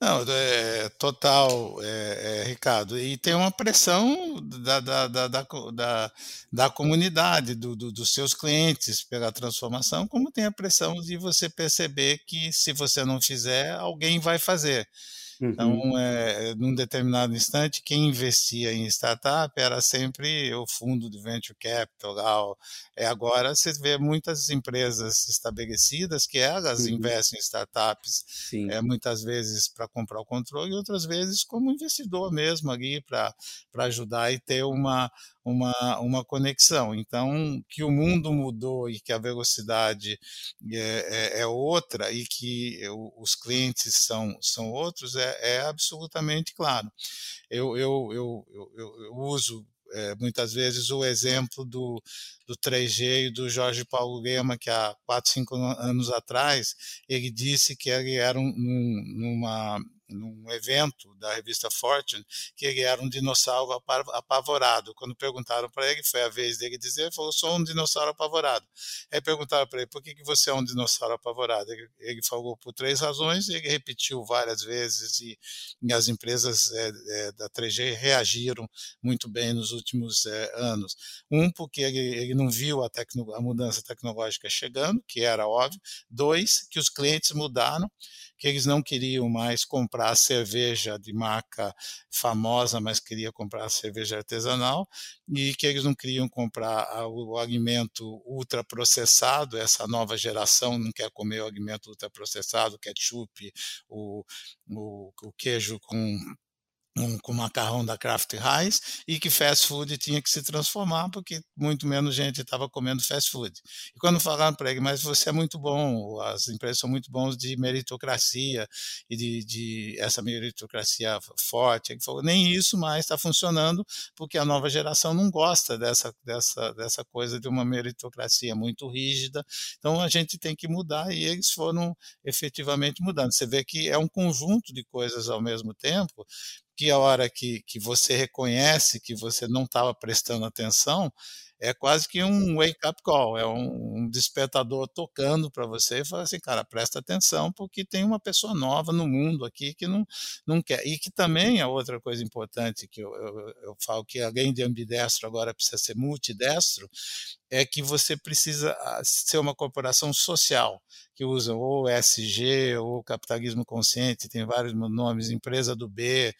Não, é, total, é, é, Ricardo. E tem uma pressão da, da, da, da, da comunidade, do, do, dos seus clientes pela transformação, como tem a pressão de você perceber que se você não fizer, alguém vai fazer. Então, uhum. Então, é, num determinado instante, quem investia em startup era sempre o fundo de venture capital. É, agora você vê muitas empresas estabelecidas que elas uhum. investem em startups, é, muitas vezes para comprar o controle, e outras vezes como investidor mesmo ali para ajudar e ter uma, uma, uma conexão. Então, que o mundo mudou e que a velocidade é, é, é outra e que os clientes são, são outros é, é absolutamente claro. Eu, eu, eu, eu, eu uso é, muitas vezes o exemplo do, do 3G e do Jorge Paulo Lema, que há 4, 5 anos atrás, ele disse que ele era um, numa num evento da revista Fortune que ele era um dinossauro apavorado. Quando perguntaram para ele, foi a vez dele dizer, falou, sou um dinossauro apavorado. Aí perguntaram para ele, por que, que você é um dinossauro apavorado? Ele, ele falou por três razões, ele repetiu várias vezes e, e as empresas é, é, da 3G reagiram muito bem nos últimos é, anos. Um, porque ele, ele não viu a, tecno, a mudança tecnológica chegando, que era óbvio. Dois, que os clientes mudaram que eles não queriam mais comprar cerveja de marca famosa, mas queria comprar cerveja artesanal, e que eles não queriam comprar o alimento ultraprocessado, essa nova geração não quer comer o alimento ultraprocessado, ketchup, o, o, o queijo com um, com macarrão da Kraft Heinz e que fast food tinha que se transformar porque muito menos gente estava comendo fast food. E quando falaram para ele, mas você é muito bom, as empresas são muito bons de meritocracia e de, de essa meritocracia forte, ele falou, nem isso mais está funcionando porque a nova geração não gosta dessa, dessa, dessa coisa de uma meritocracia muito rígida, então a gente tem que mudar e eles foram efetivamente mudando. Você vê que é um conjunto de coisas ao mesmo tempo que a hora que, que você reconhece que você não estava prestando atenção, é quase que um wake-up call, é um, um despertador tocando para você e fala assim, cara, presta atenção, porque tem uma pessoa nova no mundo aqui que não, não quer. E que também é outra coisa importante, que eu, eu, eu falo que além de ambidestro agora precisa ser multidestro, é que você precisa ah, ser uma corporação social, que usa ou SG ou capitalismo consciente, tem vários nomes, empresa do B.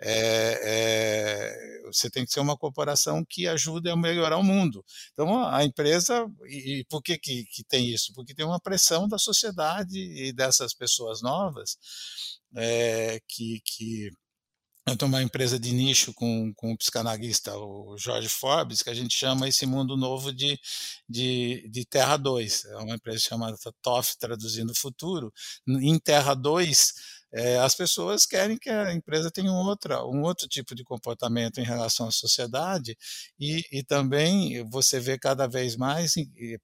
É, é, você tem que ser uma corporação que ajude a melhorar o mundo. Então, a empresa, e, e por que, que, que tem isso? Porque tem uma pressão da sociedade e dessas pessoas novas é, que, que eu tenho uma empresa de nicho com, com o psicanalista, o Jorge Forbes, que a gente chama esse mundo novo de, de, de Terra 2. É uma empresa chamada TOF, traduzindo futuro. Em Terra 2, é, as pessoas querem que a empresa tenha um, outra, um outro tipo de comportamento em relação à sociedade e, e também você vê cada vez mais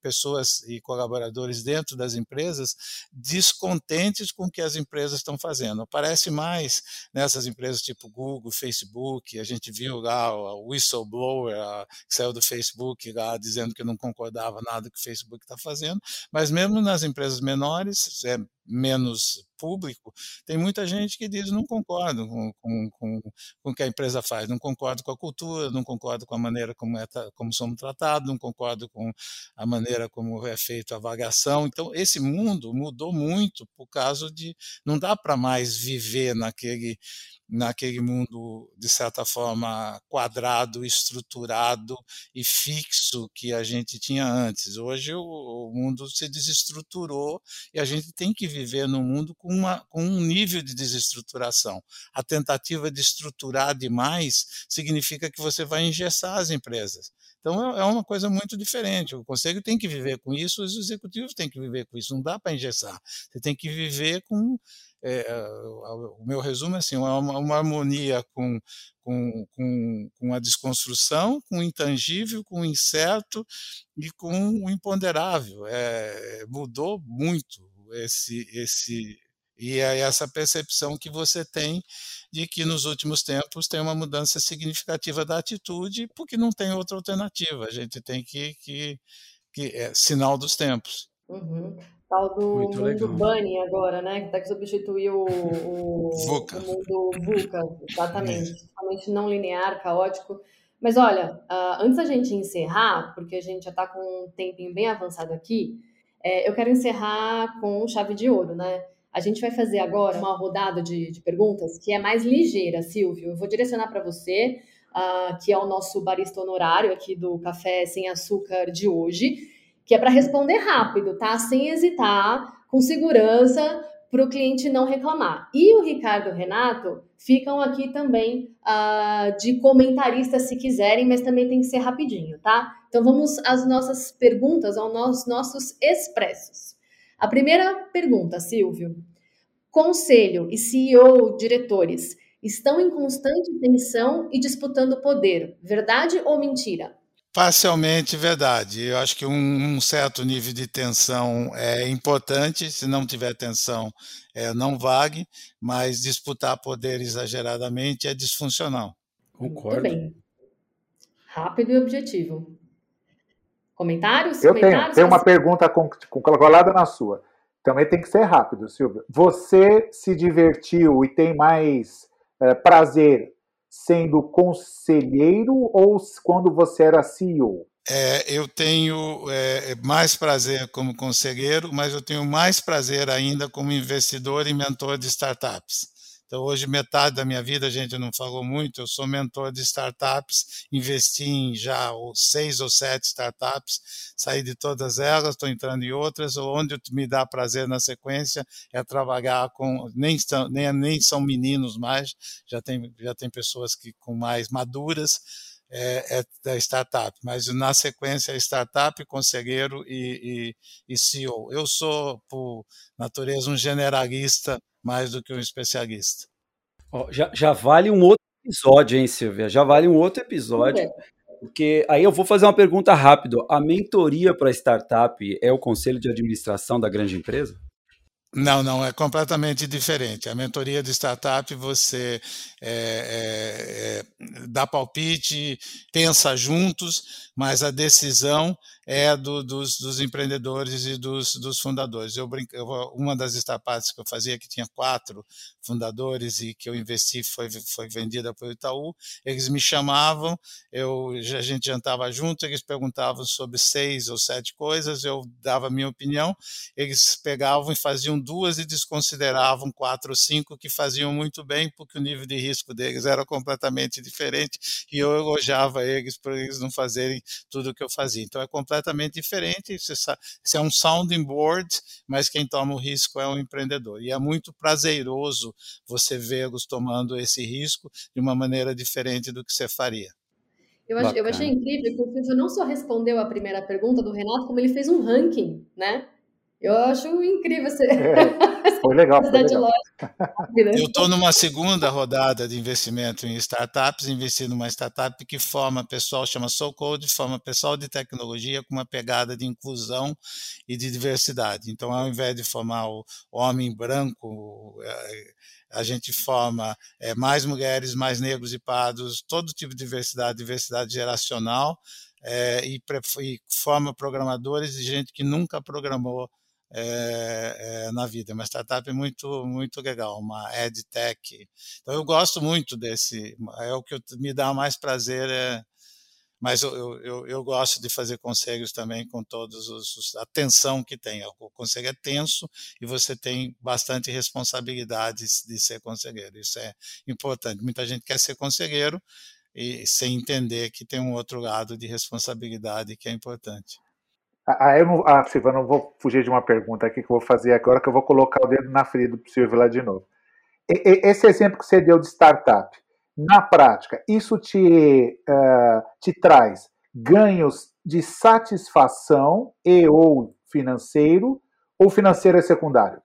pessoas e colaboradores dentro das empresas descontentes com o que as empresas estão fazendo. Aparece mais nessas empresas tipo Google, Facebook, a gente viu lá o whistleblower a, que saiu do Facebook lá dizendo que não concordava nada que o Facebook está fazendo, mas mesmo nas empresas menores, é, menos público, tem muita gente que diz não concordo com, com, com, com o que a empresa faz, não concordo com a cultura, não concordo com a maneira como, é, como somos tratados, não concordo com a maneira como é feita a avaliação. Então, esse mundo mudou muito por causa de. Não dá para mais viver naquele naquele mundo, de certa forma, quadrado, estruturado e fixo que a gente tinha antes. Hoje o, o mundo se desestruturou e a gente tem que viver num mundo com, uma, com um nível de desestruturação. A tentativa de estruturar demais significa que você vai engessar as empresas. Então é, é uma coisa muito diferente. O conselho tem que viver com isso, os executivos têm que viver com isso. Não dá para engessar. Você tem que viver com é, o meu resumo é assim, uma, uma harmonia com, com, com, com, a desconstrução, com o intangível, com o incerto e com o imponderável. É, mudou muito esse, esse e é essa percepção que você tem de que nos últimos tempos tem uma mudança significativa da atitude, porque não tem outra alternativa. A gente tem que, que, que é sinal dos tempos. Uhum tal do Muito mundo legal. Bunny agora, né? Que tá que substituir o, o, VUCA. o mundo VUCA, exatamente. Totalmente não linear, caótico. Mas olha, uh, antes da gente encerrar, porque a gente já está com um tempinho bem avançado aqui, é, eu quero encerrar com chave de ouro, né? A gente vai fazer agora uma rodada de, de perguntas que é mais ligeira, Silvio. Eu vou direcionar para você, uh, que é o nosso barista honorário aqui do Café Sem Açúcar de hoje que é para responder rápido, tá? Sem hesitar, com segurança, para o cliente não reclamar. E o Ricardo e o Renato ficam aqui também uh, de comentarista se quiserem, mas também tem que ser rapidinho, tá? Então vamos às nossas perguntas, aos nossos expressos. A primeira pergunta, Silvio. Conselho e CEO, diretores, estão em constante tensão e disputando poder, verdade ou mentira? Parcialmente verdade. Eu acho que um, um, certo nível de tensão é importante. Se não tiver tensão, é, não vague, mas disputar poder exageradamente é disfuncional. Concordo. Muito bem. Rápido e objetivo. Comentários? Eu Comentários? tenho, tenho uma pergunta com, com, colada na sua. Também tem que ser rápido, Silvio. Você se divertiu e tem mais é, prazer sendo conselheiro ou quando você era CEO? É, eu tenho é, mais prazer como conselheiro, mas eu tenho mais prazer ainda como investidor e mentor de startups. Então, hoje, metade da minha vida, a gente não falou muito, eu sou mentor de startups, investi em já seis ou sete startups, saí de todas elas, estou entrando em outras, onde me dá prazer na sequência é trabalhar com, nem, nem, nem são meninos mais, já tem, já tem pessoas que com mais maduras, é, é, da startup, mas na sequência startup, conselheiro e, e, e CEO. Eu sou, por natureza, um generalista mais do que um especialista. Oh, já, já vale um outro episódio, hein, Silvia? Já vale um outro episódio. É. Porque aí eu vou fazer uma pergunta rápida. A mentoria para startup é o conselho de administração da grande empresa? Não, não, é completamente diferente. A mentoria de startup você é, é, é, dá palpite, pensa juntos, mas a decisão é do, dos, dos, empreendedores e dos, dos fundadores. Eu, brinco, uma das startups que eu fazia, que tinha quatro fundadores e que eu investi, foi, foi vendida pelo Itaú, eles me chamavam, eu, a gente jantava junto, eles perguntavam sobre seis ou sete coisas, eu dava a minha opinião, eles pegavam e faziam duas e desconsideravam quatro ou cinco que faziam muito bem, porque o nível de risco deles era completamente diferente e eu elogiava eles por eles não fazerem tudo o que eu fazia. Então é completamente diferente, isso é um sounding board, mas quem toma o risco é o empreendedor. E é muito prazeroso você vê-los tomando esse risco de uma maneira diferente do que você faria. Eu, ach, eu achei incrível que o Silvio não só respondeu a primeira pergunta do Renato, como ele fez um ranking, né? Eu acho incrível essa, é, foi legal, foi legal. Eu estou numa segunda rodada de investimento em startups, investindo numa startup que forma pessoal, chama SoulCode, forma pessoal de tecnologia com uma pegada de inclusão e de diversidade. Então, ao invés de formar o homem branco, é, a gente forma é, mais mulheres, mais negros e pardos, todo tipo de diversidade, diversidade geracional, é, e, e forma programadores de gente que nunca programou é, é, na vida. Uma startup muito, muito legal, uma EdTech. Então eu gosto muito desse, é o que me dá mais prazer, é, mas eu, eu, eu, gosto de fazer conselhos também com todos os, a tensão que tem. O conselho é tenso e você tem bastante responsabilidade de ser conselheiro. Isso é importante. Muita gente quer ser conselheiro e sem entender que tem um outro lado de responsabilidade que é importante. Ah, eu não, ah, Silva, não vou fugir de uma pergunta aqui que eu vou fazer agora, que eu vou colocar o dedo na ferida do Silvio lá de novo. E, esse exemplo que você deu de startup, na prática, isso te, uh, te traz ganhos de satisfação e ou financeiro, ou financeiro é secundário?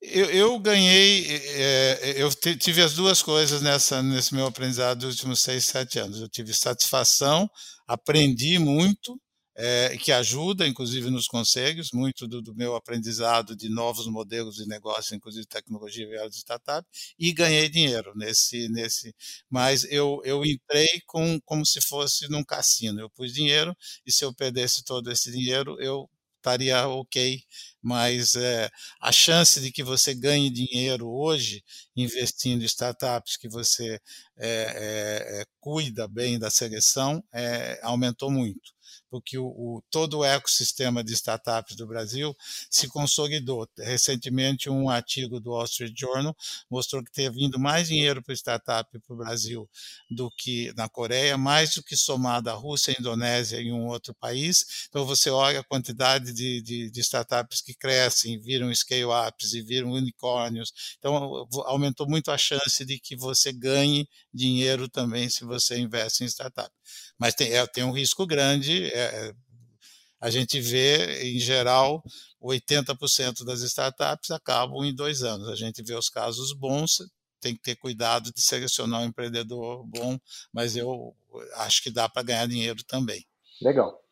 Eu, eu ganhei, é, eu tive as duas coisas nessa, nesse meu aprendizado dos últimos seis, sete anos. Eu tive satisfação, aprendi muito, é, que ajuda, inclusive, nos conselhos, muito do, do, meu aprendizado de novos modelos de negócio, inclusive tecnologia e de startup, e ganhei dinheiro nesse, nesse. Mas eu, eu entrei com, como se fosse num cassino. Eu pus dinheiro e se eu perdesse todo esse dinheiro, eu estaria ok, mas é, a chance de que você ganhe dinheiro hoje investindo em startups que você é, é, cuida bem da seleção aumentou muito porque o, o, todo o ecossistema de startups do Brasil se consolidou. Recentemente, um artigo do Wall Street Journal mostrou que tem vindo mais dinheiro para startup para o Brasil do que na Coreia, mais do que somado à Rússia, Indonésia e um outro país. Então, você olha a quantidade de, de, de startups que crescem, viram scale-ups e viram unicórnios. Então, aumentou muito a chance de que você ganhe dinheiro também se você investe em startup mas tem, é, tem um risco grande. É, é a gente vê, em geral, 80% das startups acabam em dois anos. A gente vê os casos bons, tem que ter cuidado de selecionar um empreendedor bom, mas eu acho que dá para ganhar dinheiro também. Legal.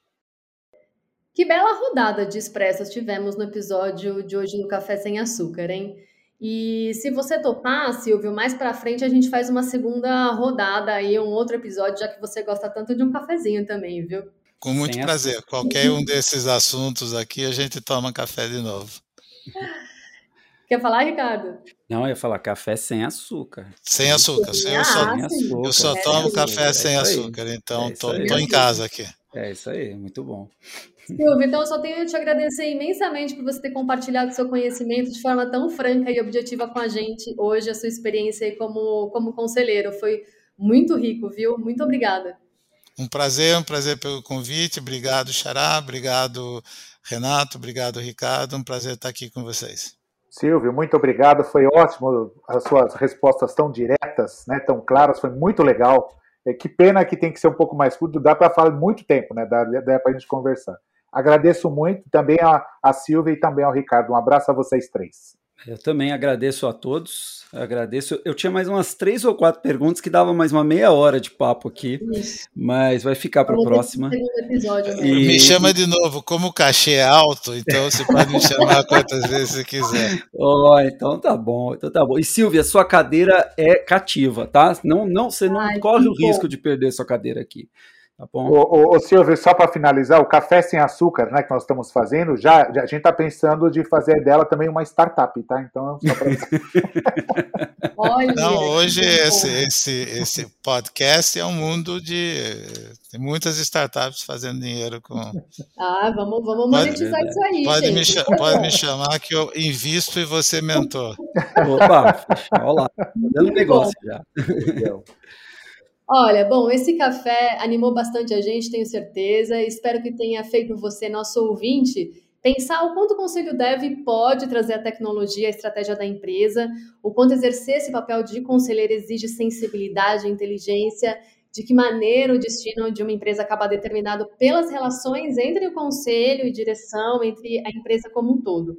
Que bela rodada de expressas tivemos no episódio de hoje no Café Sem Açúcar, hein? E se você topar, Silvio, mais para frente a gente faz uma segunda rodada aí, um outro episódio, já que você gosta tanto de um cafezinho também, viu? Com muito Sem prazer. Qualquer um desses assuntos aqui, a gente toma café de novo. Quer falar, Ricardo? Não, eu ia falar café sem açúcar. Sem açúcar. Sem eu só, açúcar. Eu só tomo é café sem açúcar, então estou é em casa aqui. É isso aí, muito bom. Silvio, então eu só tenho que te agradecer imensamente por você ter compartilhado seu conhecimento de forma tão franca e objetiva com a gente hoje, a sua experiência como, como conselheiro. Foi muito rico, viu? Muito obrigada. Um prazer, um prazer pelo convite. Obrigado, Xará. Obrigado, Renato. Obrigado, Ricardo. Um prazer estar aqui com vocês. Silvio, muito obrigado. Foi ótimo as suas respostas tão diretas, né, tão claras. Foi muito legal. É, que pena que tem que ser um pouco mais curto. Dá para falar muito tempo, né? Dá, dá para a gente conversar. Agradeço muito também a, a Silvia e também ao Ricardo. Um abraço a vocês três. Eu também agradeço a todos. Agradeço. Eu tinha mais umas três ou quatro perguntas que dava mais uma meia hora de papo aqui, Isso. mas vai ficar para a próxima. Episódio, né? e... Me chama de novo. Como o cachê é alto, então você pode me chamar quantas vezes você quiser. Oh, então tá bom, então tá bom. E Silvia, sua cadeira é cativa, tá? Não, não, você não Ai, corre o risco de perder sua cadeira aqui. Tá bom. Ô, ô, ô Silvio, só para finalizar, o café sem açúcar, né, que nós estamos fazendo, já, já a gente está pensando de fazer dela também uma startup, tá? Então, só pra... Olha, Não, hoje esse, esse, esse podcast é um mundo de tem muitas startups fazendo dinheiro com. Ah, vamos, vamos monetizar pode, isso aí. Pode me, pode me chamar que eu invisto e você mentor. Opa, olha lá, dando negócio já. Olha, bom, esse café animou bastante a gente, tenho certeza. Espero que tenha feito você, nosso ouvinte, pensar o quanto o conselho deve pode trazer a tecnologia, a estratégia da empresa, o quanto exercer esse papel de conselheiro exige sensibilidade, inteligência, de que maneira o destino de uma empresa acaba determinado pelas relações entre o conselho e direção, entre a empresa como um todo.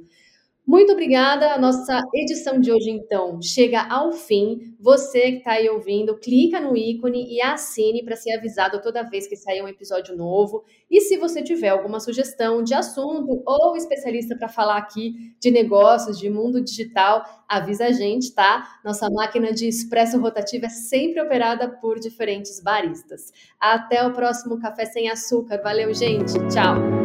Muito obrigada. A nossa edição de hoje, então, chega ao fim. Você que está aí ouvindo, clica no ícone e assine para ser avisado toda vez que sair um episódio novo. E se você tiver alguma sugestão de assunto ou especialista para falar aqui de negócios, de mundo digital, avisa a gente, tá? Nossa máquina de expresso rotativo é sempre operada por diferentes baristas. Até o próximo Café Sem Açúcar. Valeu, gente. Tchau.